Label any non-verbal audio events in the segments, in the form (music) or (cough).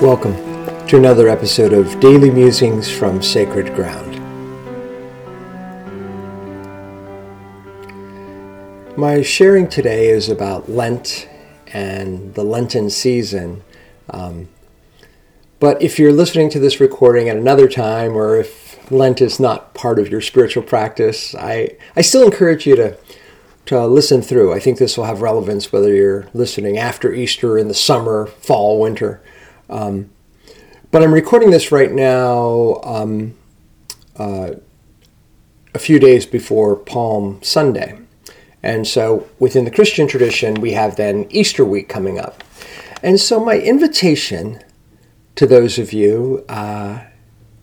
Welcome to another episode of Daily Musings from Sacred Ground. My sharing today is about Lent and the Lenten season. Um, but if you're listening to this recording at another time, or if Lent is not part of your spiritual practice, I, I still encourage you to, to listen through. I think this will have relevance whether you're listening after Easter in the summer, fall, winter. Um, but I'm recording this right now um, uh, a few days before Palm Sunday. And so within the Christian tradition, we have then Easter week coming up. And so my invitation to those of you uh,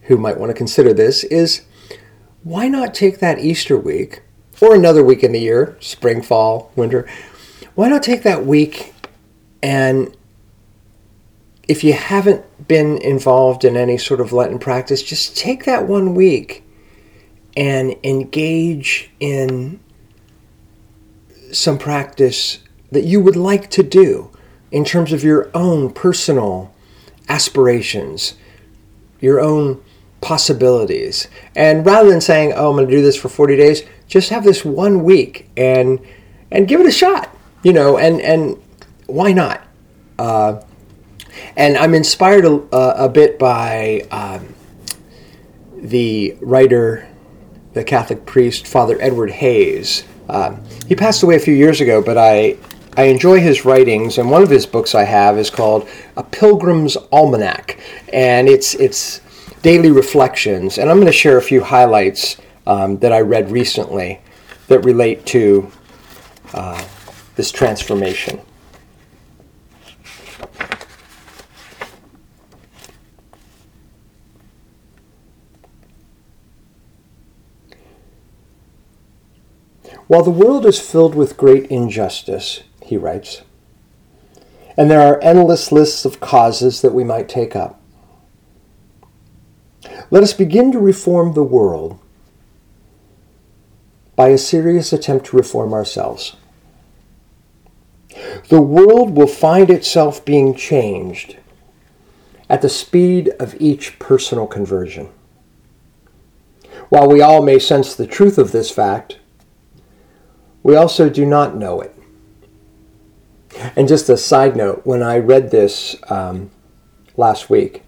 who might want to consider this is why not take that Easter week or another week in the year, spring, fall, winter, why not take that week and if you haven't been involved in any sort of Lenten practice, just take that one week and engage in some practice that you would like to do in terms of your own personal aspirations, your own possibilities. And rather than saying, "Oh, I'm going to do this for 40 days," just have this one week and and give it a shot. You know, and and why not? Uh, and I'm inspired a, a bit by um, the writer, the Catholic priest, Father Edward Hays. Um, he passed away a few years ago, but I, I enjoy his writings, and one of his books I have is called A Pilgrim's Almanac, and it's, it's daily reflections. And I'm going to share a few highlights um, that I read recently that relate to uh, this transformation. While the world is filled with great injustice, he writes, and there are endless lists of causes that we might take up, let us begin to reform the world by a serious attempt to reform ourselves. The world will find itself being changed at the speed of each personal conversion. While we all may sense the truth of this fact, we also do not know it. And just a side note, when I read this um, last week,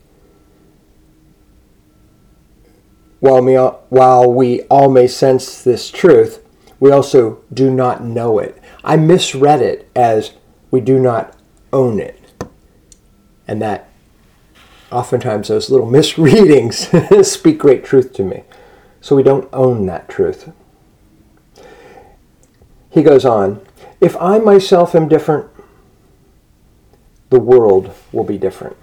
while we, all, while we all may sense this truth, we also do not know it. I misread it as we do not own it. And that oftentimes those little (laughs) misreadings (laughs) speak great truth to me. So we don't own that truth. He goes on, if I myself am different, the world will be different.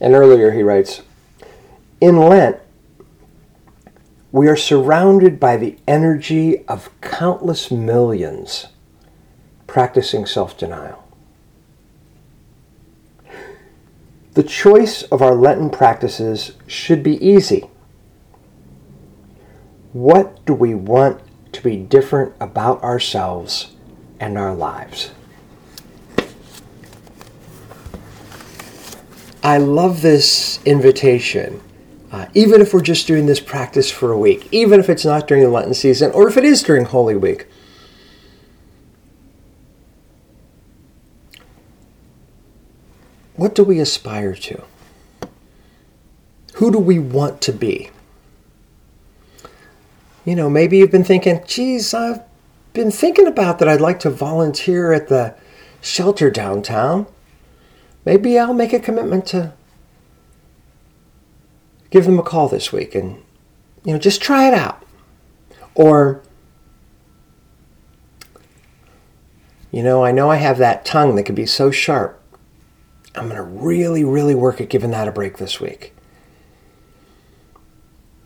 And earlier he writes, in Lent, we are surrounded by the energy of countless millions practicing self denial. The choice of our Lenten practices should be easy. What do we want to be different about ourselves and our lives? I love this invitation. Uh, even if we're just doing this practice for a week, even if it's not during the Lenten season, or if it is during Holy Week. What do we aspire to? Who do we want to be? You know, maybe you've been thinking, geez, I've been thinking about that I'd like to volunteer at the shelter downtown. Maybe I'll make a commitment to give them a call this week and, you know, just try it out. Or, you know, I know I have that tongue that can be so sharp. I'm going to really, really work at giving that a break this week.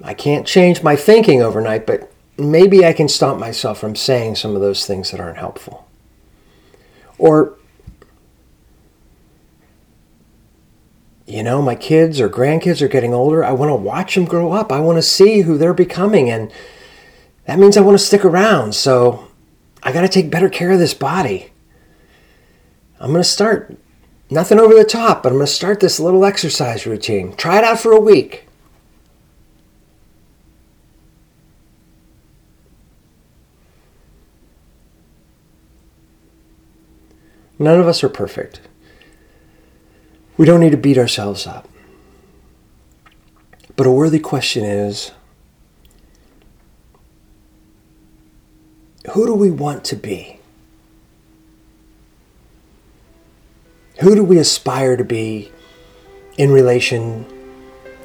I can't change my thinking overnight, but maybe I can stop myself from saying some of those things that aren't helpful. Or, you know, my kids or grandkids are getting older. I want to watch them grow up. I want to see who they're becoming. And that means I want to stick around. So I got to take better care of this body. I'm going to start Nothing over the top, but I'm going to start this little exercise routine. Try it out for a week. None of us are perfect. We don't need to beat ourselves up. But a worthy question is who do we want to be? Who do we aspire to be in relation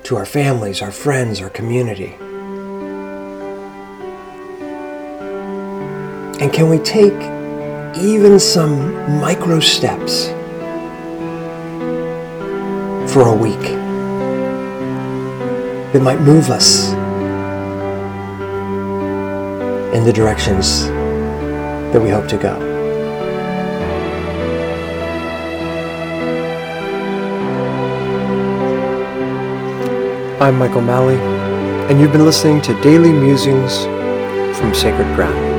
to our families, our friends, our community? And can we take even some micro steps for a week that might move us in the directions that we hope to go. I'm Michael Malley, and you've been listening to Daily Musings from Sacred Ground.